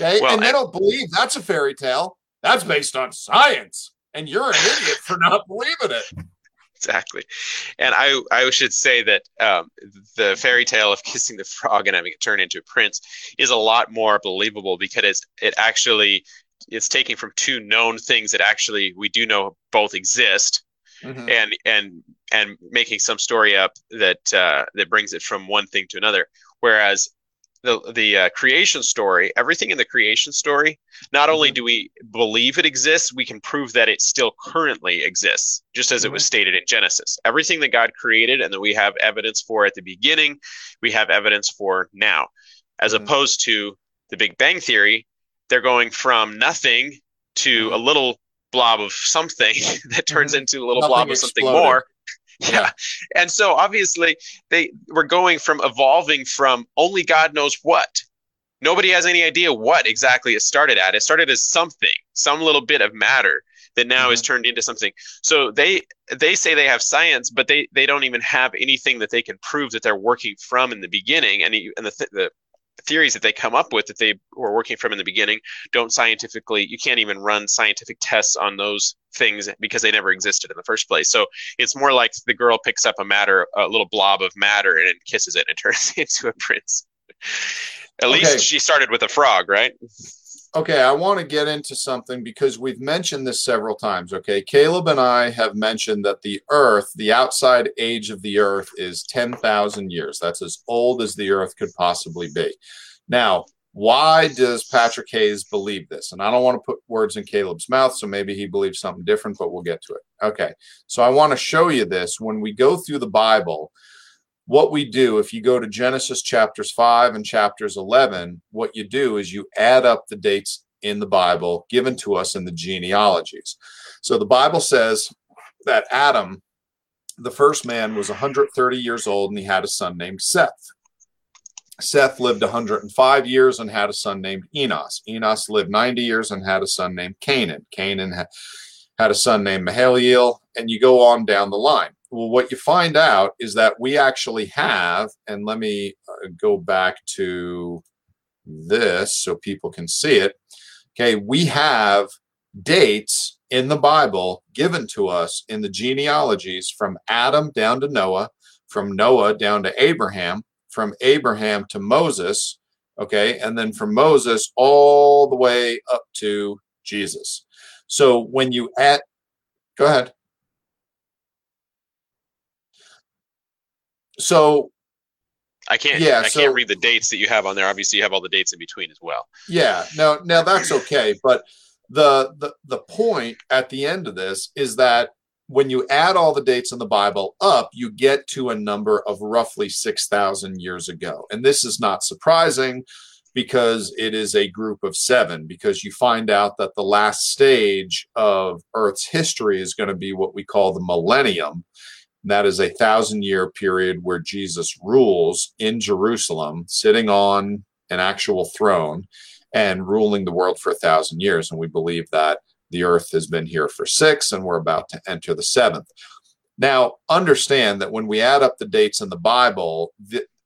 Okay. Well, and they don't believe that's a fairy tale. That's based on science. And you're an idiot for not believing it. Exactly. And I, I should say that um, the fairy tale of [LAUGHS] kissing the frog and having it turn into a prince is a lot more believable because it's, it actually it's taking from two known things that actually we do know both exist mm-hmm. and and and making some story up that uh, that brings it from one thing to another. Whereas the the uh, creation story, everything in the creation story, not mm-hmm. only do we believe it exists, we can prove that it still currently exists, just as mm-hmm. it was mm-hmm. stated in Genesis. Everything that God created and that we have evidence for at the beginning, we have evidence for now, as mm-hmm. opposed to the Big Bang theory. They're going from nothing to a mm-hmm. little blob of something [LAUGHS] that turns mm-hmm. into a little Nothing blob of something more. [LAUGHS] Yeah. And so obviously they were going from evolving from only God knows what. Nobody has any idea what exactly it started at. It started as something, some little bit of matter that now mm-hmm. is turned into something. So they they say they have science, but they they don't even have anything that they can prove that they're working from in the beginning. And, and the, th- the theories that they come up with that they were working from in the beginning don't scientifically you can't even run scientific tests on those things because they never existed in the first place. So it's more like the girl picks up a matter a little blob of matter and kisses it and [LAUGHS] it turns into a prince. At okay. least she started with a frog right Okay, I want to get into something because we've mentioned this several times. Okay, Caleb and I have mentioned that the Earth, the outside age of the Earth, is 10,000 years. That's as old as the Earth could possibly be. Now, why does Patrick Hayes believe this? And I don't want to put words in Caleb's mouth, so maybe he believes something different, but we'll get to it. Okay, so I want to show you this. When we go through the Bible, what we do if you go to Genesis chapters 5 and chapters 11, what you do is you add up the dates in the Bible given to us in the genealogies. So the Bible says that Adam, the first man, was 130 years old and he had a son named Seth. Seth lived 105 years and had a son named Enos. Enos lived 90 years and had a son named Canaan. Canaan had a son named Mahalalel, and you go on down the line well, what you find out is that we actually have, and let me uh, go back to this so people can see it. Okay, we have dates in the Bible given to us in the genealogies from Adam down to Noah, from Noah down to Abraham, from Abraham to Moses, okay, and then from Moses all the way up to Jesus. So when you add, go ahead. So I can't. Yeah, I so, can't read the dates that you have on there. Obviously, you have all the dates in between as well. Yeah. No. Now that's okay. But the the the point at the end of this is that when you add all the dates in the Bible up, you get to a number of roughly six thousand years ago, and this is not surprising because it is a group of seven. Because you find out that the last stage of Earth's history is going to be what we call the millennium that is a thousand year period where Jesus rules in Jerusalem, sitting on an actual throne and ruling the world for a thousand years. And we believe that the earth has been here for six and we're about to enter the seventh. Now, understand that when we add up the dates in the Bible,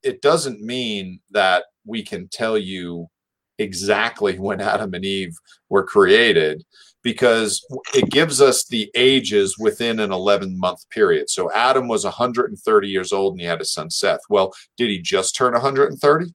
it doesn't mean that we can tell you exactly [LAUGHS] when Adam and Eve were created because it gives us the ages within an 11 month period. So Adam was 130 years old and he had a son Seth. Well, did he just turn 130?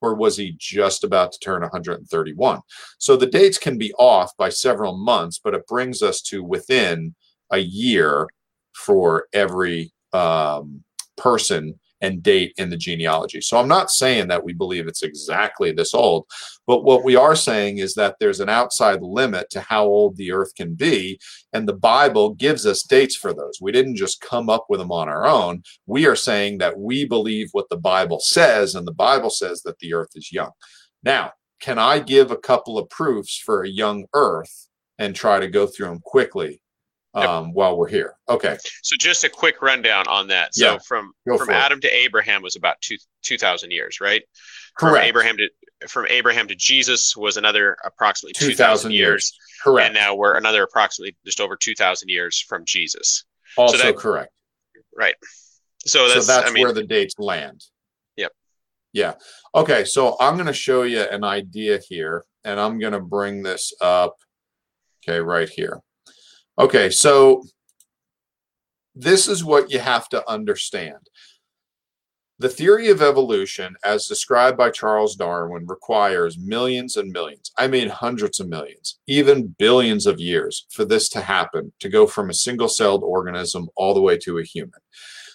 Or was he just about to turn 131? So the dates can be off by several months, but it brings us to within a year for every um, person and date in the genealogy. So I'm not saying that we believe it's exactly this old, but what we are saying is that there's an outside limit to how old the earth can be. And the Bible gives us dates for those. We didn't just come up with them on our own. We are saying that we believe what the Bible says, and the Bible says that the earth is young. Now, can I give a couple of proofs for a young earth and try to go through them quickly? Um, while we're here. Okay. So just a quick rundown on that. So yeah, from from Adam it. to Abraham was about two two thousand years, right? Correct. From Abraham to from Abraham to Jesus was another approximately two thousand years. years. Correct. And now we're another approximately just over two thousand years from Jesus. Also so that, correct. Right. So that's, so that's I mean, where the dates land. Yep. Yeah. Okay. So I'm going to show you an idea here, and I'm going to bring this up. Okay, right here. Okay, so this is what you have to understand. The theory of evolution, as described by Charles Darwin, requires millions and millions, I mean hundreds of millions, even billions of years for this to happen, to go from a single celled organism all the way to a human.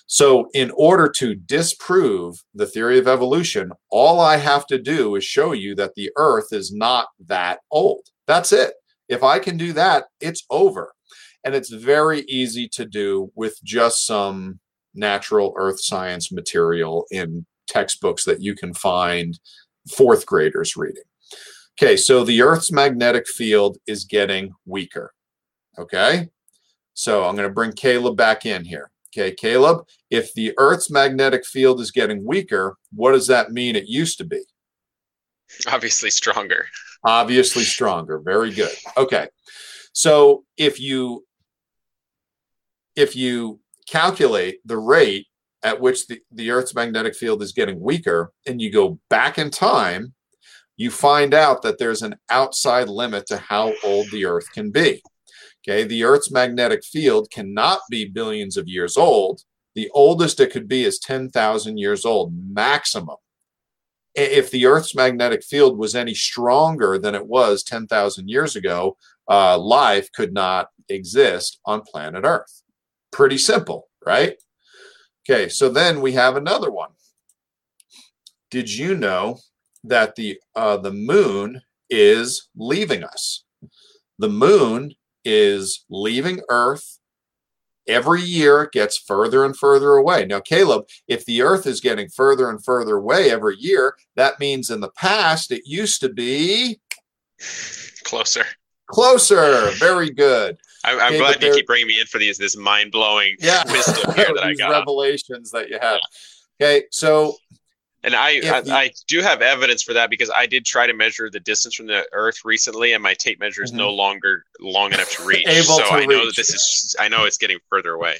So, in order to disprove the theory of evolution, all I have to do is show you that the earth is not that old. That's it. If I can do that, it's over. And it's very easy to do with just some natural earth science material in textbooks that you can find fourth graders reading. Okay, so the Earth's magnetic field is getting weaker. Okay, so I'm going to bring Caleb back in here. Okay, Caleb, if the Earth's magnetic field is getting weaker, what does that mean it used to be? Obviously stronger. Obviously stronger. Very good. Okay, so if you if you calculate the rate at which the, the Earth's magnetic field is getting weaker and you go back in time, you find out that there's an outside limit to how old the Earth can be. Okay, the Earth's magnetic field cannot be billions of years old. The oldest it could be is 10,000 years old, maximum. If the Earth's magnetic field was any stronger than it was 10,000 years ago, uh, life could not exist on planet Earth. Pretty simple, right? Okay, so then we have another one. Did you know that the uh, the moon is leaving us? The moon is leaving Earth every year it gets further and further away. Now, Caleb, if the Earth is getting further and further away every year, that means in the past it used to be closer. Closer. Very good. I'm, I'm glad you keep bringing me in for these this mind blowing yeah. [LAUGHS] wisdom [LAUGHS] here that I got. Revelations that you have. Yeah. Okay, so and I, I, I, do have evidence for that because I did try to measure the distance from the Earth recently, and my tape measure is mm-hmm. no longer long enough to [LAUGHS] reach. so to I reach. know that this is I know it's getting further away.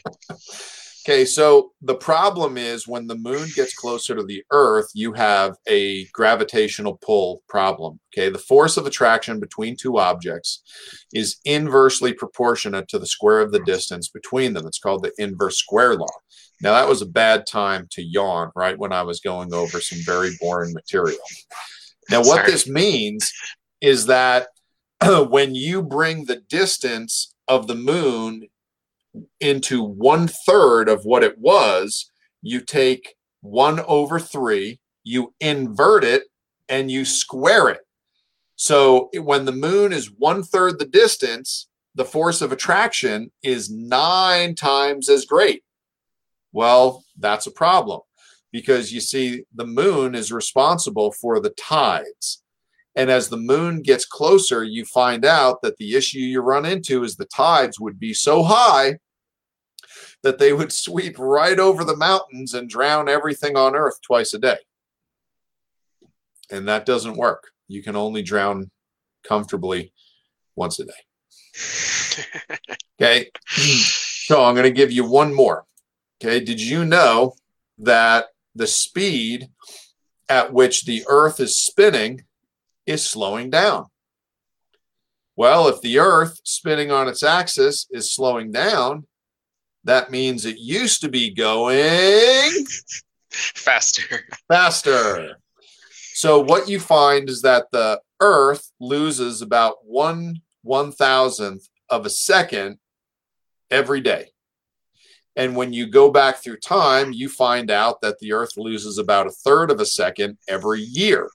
Okay, so the problem is when the moon gets closer to the Earth, you have a gravitational pull problem. Okay, the force of attraction between two objects is inversely proportionate to the square of the distance between them. It's called the inverse square law. Now, that was a bad time to yawn right when I was going over some very boring material. Now, what Sorry. this means is that [CLEARS THROAT] when you bring the distance of the moon into one third of what it was, you take one over three, you invert it, and you square it. So when the moon is one third the distance, the force of attraction is nine times as great. Well, that's a problem because you see, the moon is responsible for the tides. And as the moon gets closer, you find out that the issue you run into is the tides would be so high that they would sweep right over the mountains and drown everything on earth twice a day. And that doesn't work. You can only drown comfortably once a day. okay. [CLEARS THROAT] So I'm going to give you one more. Okay. Did you know that the speed at which the earth is spinning is slowing down? Well, if the earth spinning on its axis is slowing down, that means it used to be going [LAUGHS] faster. Faster. So what you find is that the Earth loses about one one thousandth of a second every day. And when you go back through time, you find out that the Earth loses about a third of a second every year.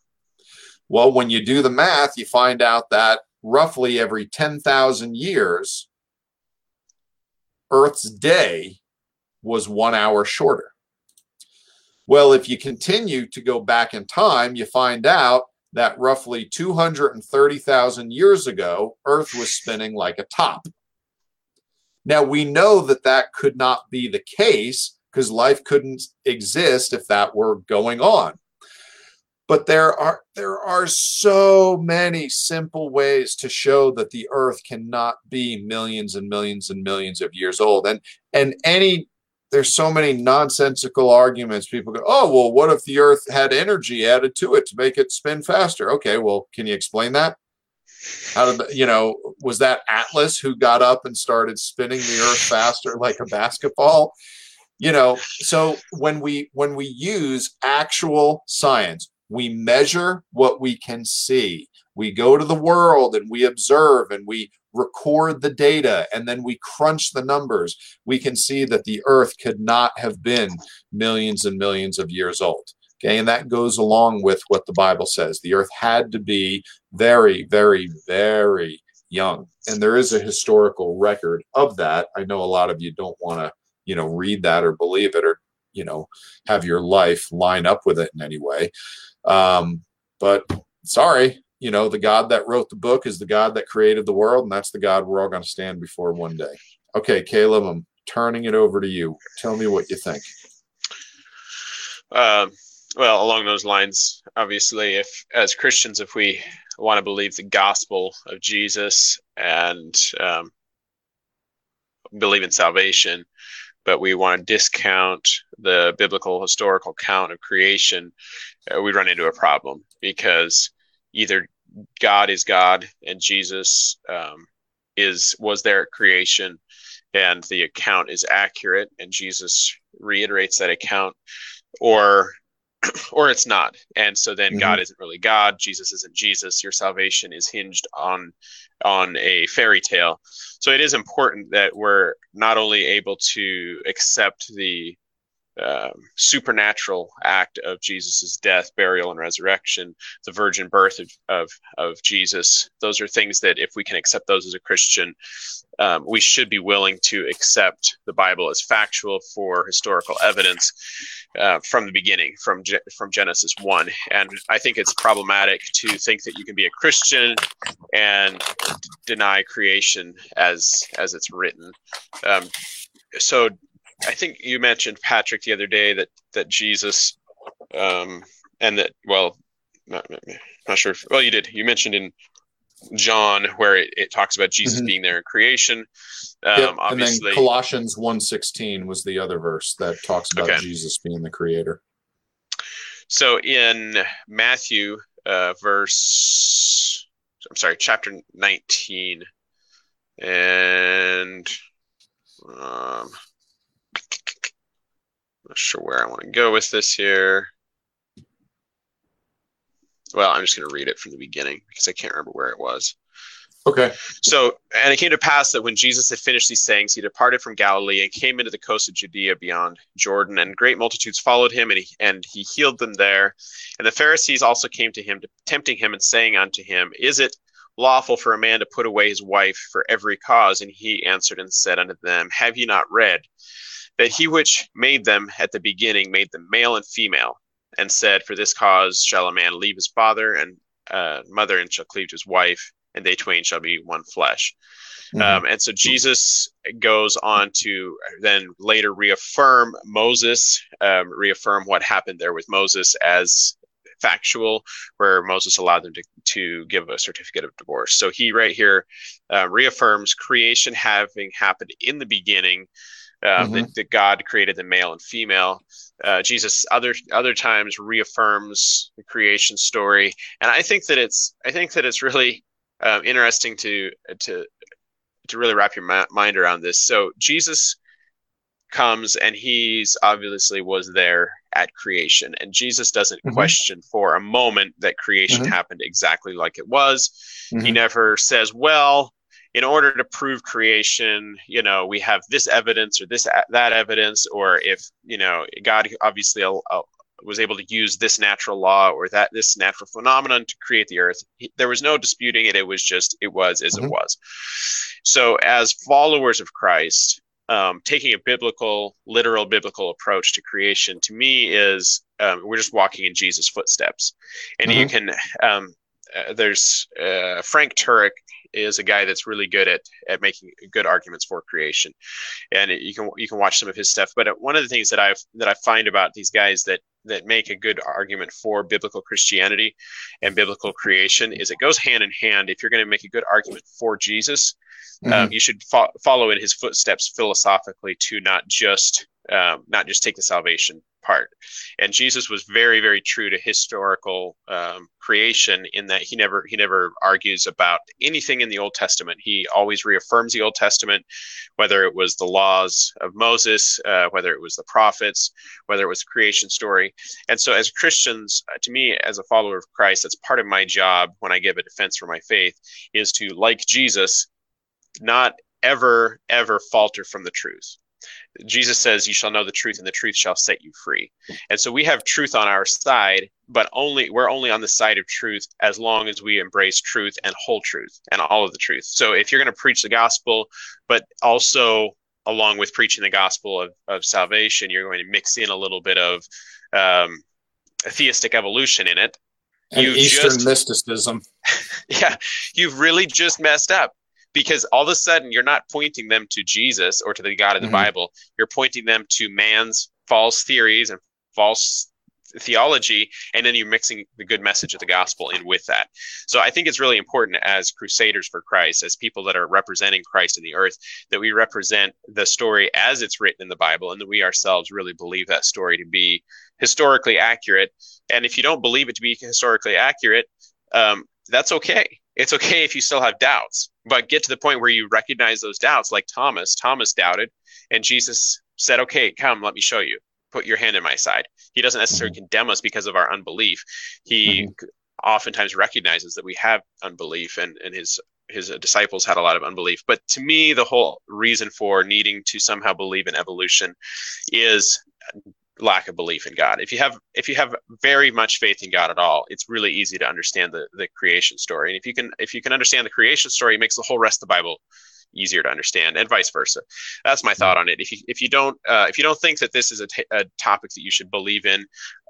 Well, when you do the math, you find out that roughly every 10,000 years, Earth's day was one hour shorter. Well, if you continue to go back in time, you find out that roughly 230,000 years ago, Earth was spinning like a top. Now, we know that that could not be the case because life couldn't exist if that were going on. But there are there are so many simple ways to show that the earth cannot be millions and millions and millions of years old. And and any there's so many nonsensical arguments. People go, oh, well, what if the earth had energy added to it to make it spin faster? Okay, well, can you explain that? How did, the, you know, was that Atlas who got up and started spinning the earth faster like a basketball? You know, so when we when we use actual science, we measure what we can see. We go to the world and we observe and we record the data and then we crunch the numbers, we can see that the Earth could not have been millions and millions of years old. Okay, and that goes along with what the Bible says. The Earth had to be very, very, very young. And there is a historical record of that. I know a lot of you don't want to, you know, read that or believe it or, you know, have your life line up with it in any way. Um, but sorry, you know, the God that wrote the book is the God that created the world, and that's the God we're all going to stand before one day. Okay, Caleb, I'm turning it over to you. Tell me what you think. Um, well, along those lines, obviously, if as Christians, if we want to believe the gospel of Jesus and um, believe in salvation, but we want to discount the biblical historical count of creation, we run into a problem because either God is God and Jesus um, is was there at creation, and the account is accurate, and Jesus reiterates that account, or [CLEARS THROAT] or it's not. And so then mm-hmm. God isn't really God, Jesus isn't Jesus. Your salvation is hinged on on a fairy tale. So it is important that we're not only able to accept the um, supernatural act of Jesus' death, burial, and resurrection, the virgin birth of, of, of Jesus. Those are things that, if we can accept those as a Christian, um, we should be willing to accept the Bible as factual for historical evidence uh, from the beginning, from from Genesis one. And I think it's problematic to think that you can be a Christian and deny creation as as it's written. Um, so I think you mentioned Patrick the other day that that Jesus, um, and that well, not, not sure. If, well, you did. You mentioned in John where it, it talks about Jesus mm-hmm. being there in creation. Um, yep. Obviously, and then Colossians 1.16 was the other verse that talks about okay. Jesus being the creator. So in Matthew, uh, verse, I'm sorry, chapter 19, and um, not sure where I want to go with this here. Well, I'm just going to read it from the beginning because I can't remember where it was. Okay. So, and it came to pass that when Jesus had finished these sayings, he departed from Galilee and came into the coast of Judea beyond Jordan, and great multitudes followed him, and he, and he healed them there. And the Pharisees also came to him, tempting him and saying unto him, Is it lawful for a man to put away his wife for every cause? And he answered and said unto them, Have ye not read that he which made them at the beginning made them male and female, and said, For this cause shall a man leave his father and uh, mother and shall cleave to his wife, and they twain shall be one flesh. Mm-hmm. Um, and so Jesus goes on to then later reaffirm Moses, um, reaffirm what happened there with Moses as factual, where Moses allowed them to, to give a certificate of divorce. So he right here uh, reaffirms creation having happened in the beginning, uh, mm-hmm. that, that, God created the male and female. Uh, Jesus other other times reaffirms the creation story, and I think that it's I think that it's really uh, interesting to to to really wrap your ma- mind around this. So Jesus comes and he's obviously was there at creation and jesus doesn't mm-hmm. question for a moment that creation mm-hmm. happened exactly like it was mm-hmm. he never says well in order to prove creation, you know, we have this evidence or this that evidence, or if you know, God obviously uh, uh, was able to use this natural law or that this natural phenomenon to create the earth. There was no disputing it. It was just it was as mm-hmm. it was. So, as followers of Christ, um, taking a biblical, literal biblical approach to creation, to me, is um, we're just walking in Jesus' footsteps, and mm-hmm. you can. Um, uh, there's uh, Frank Turek is a guy that's really good at at making good arguments for creation, and you can you can watch some of his stuff. But one of the things that I've that I find about these guys that that make a good argument for biblical Christianity and biblical creation is it goes hand in hand. If you're going to make a good argument for Jesus, um, mm-hmm. um, you should fo- follow in his footsteps philosophically to not just um, not just take the salvation part. And Jesus was very, very true to historical um, creation in that he never he never argues about anything in the Old Testament. He always reaffirms the Old Testament, whether it was the laws of Moses, uh, whether it was the prophets, whether it was the creation story. And so, as Christians, uh, to me, as a follower of Christ, that's part of my job when I give a defense for my faith is to, like Jesus, not ever ever falter from the truth Jesus says, You shall know the truth, and the truth shall set you free. And so we have truth on our side, but only we're only on the side of truth as long as we embrace truth and whole truth and all of the truth. So if you're going to preach the gospel, but also along with preaching the gospel of, of salvation, you're going to mix in a little bit of um, theistic evolution in it. And Eastern just, mysticism. [LAUGHS] Yeah, you've really just messed up because all of a sudden you're not pointing them to Jesus or to the God of the mm-hmm. Bible. You're pointing them to man's false theories and false theology and then you're mixing the good message of the gospel in with that so i think it's really important as crusaders for christ as people that are representing christ in the earth that we represent the story as it's written in the bible and that we ourselves really believe that story to be historically accurate and if you don't believe it to be historically accurate um, that's okay it's okay if you still have doubts, but get to the point where you recognize those doubts, like Thomas. Thomas doubted, and Jesus said, Okay, come, let me show you. Put your hand in my side. He doesn't necessarily mm-hmm. condemn us because of our unbelief. He mm-hmm. oftentimes recognizes that we have unbelief, and, and his his disciples had a lot of unbelief. But to me, the whole reason for needing to somehow believe in evolution is lack of belief in God. If you have if you have very much faith in God at all, it's really easy to understand the the creation story. And if you can if you can understand the creation story, it makes the whole rest of the Bible easier to understand and vice versa. That's my thought on it. If you if you don't uh, if you don't think that this is a, t- a topic that you should believe in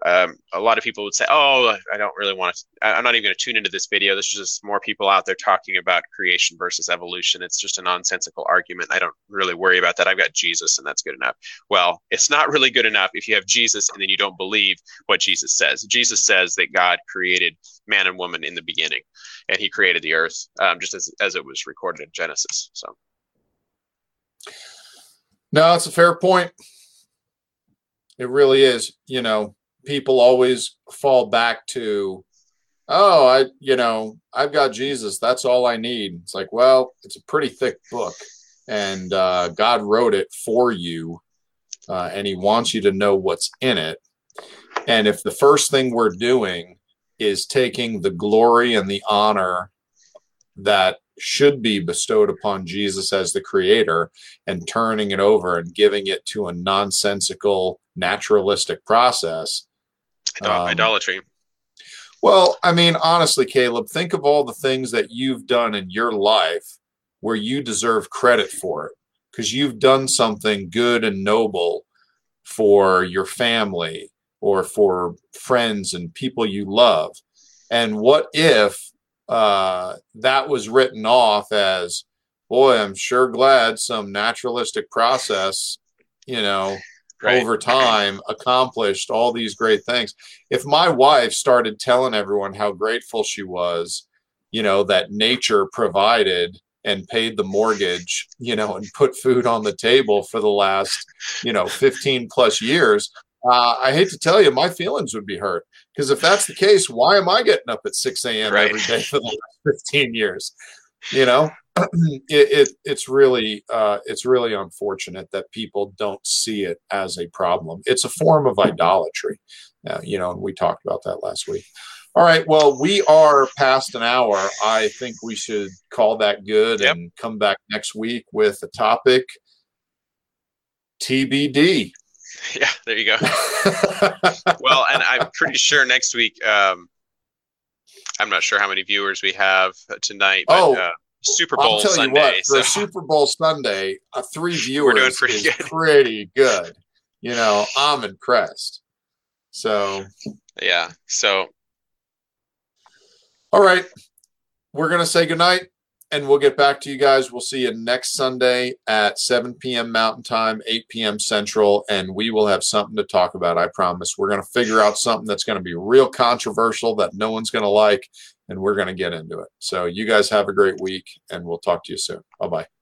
um, a lot of people would say oh i don't really want to i'm not even going to tune into this video. This is just more people out there talking about creation versus evolution. It's just a nonsensical argument. I don't really worry about that. I've got jesus and that's good enough. Well it's not really good enough if you have jesus and then you don't believe what jesus says. Jesus says that god created man and woman in the beginning and he created the earth um, just as, as it was recorded in genesis so. No it's a fair point. It really is you know people always fall back to oh i you know i've got jesus that's all i need. It's like well it's a pretty thick book and uh, god wrote it for you uh, and he wants you to know what's in it. And if the first thing we're doing is taking the glory and the honor that should be bestowed upon Jesus as the creator and turning it over and giving it to a nonsensical naturalistic process. Um, Idolatry. Well, I mean, honestly, Caleb, think of all the things that you've done in your life where you deserve credit for it because you've done something good and noble for your family or for friends and people you love. And what if uh, that was written off as, boy, I'm sure glad some naturalistic process, you know, right. over time accomplished all these great things. If my wife started telling everyone how grateful she was, you know, that nature provided and paid the mortgage, you know, and put food on the table for the last, you know, 15 plus years, uh, I hate to tell you, my feelings would be hurt because if that's the case, why am I getting up at 6 a.m. Right. every day for the last [LAUGHS] 15 years? You know, [CLEARS THROAT] it, it, it's really uh, it's really unfortunate that people don't see it as a problem. It's a form of idolatry, uh, you know, and we talked about that last week. All right. Well, we are past an hour. I think we should call that good yep. and come back next week with a topic TBD. [LAUGHS] Yeah, there you go. [LAUGHS] well, and I'm pretty sure next week, um, I'm not sure how many viewers we have tonight, but oh, uh, Super Bowl I'll tell Sunday. You what, for so. Super Bowl Sunday, uh, three viewers [LAUGHS] We're doing pretty is good. pretty good. You know, I'm impressed. So, yeah. So, all right. We're going to say goodnight and we'll get back to you guys. We'll see you next Sunday at 7 p.m. Mountain Time, 8 p.m. Central, and we will have something to talk about. I promise. We're going to figure out something that's going to be real controversial that no one's going to like, and we're going to get into it. So, you guys have a great week, and we'll talk to you soon. Bye bye.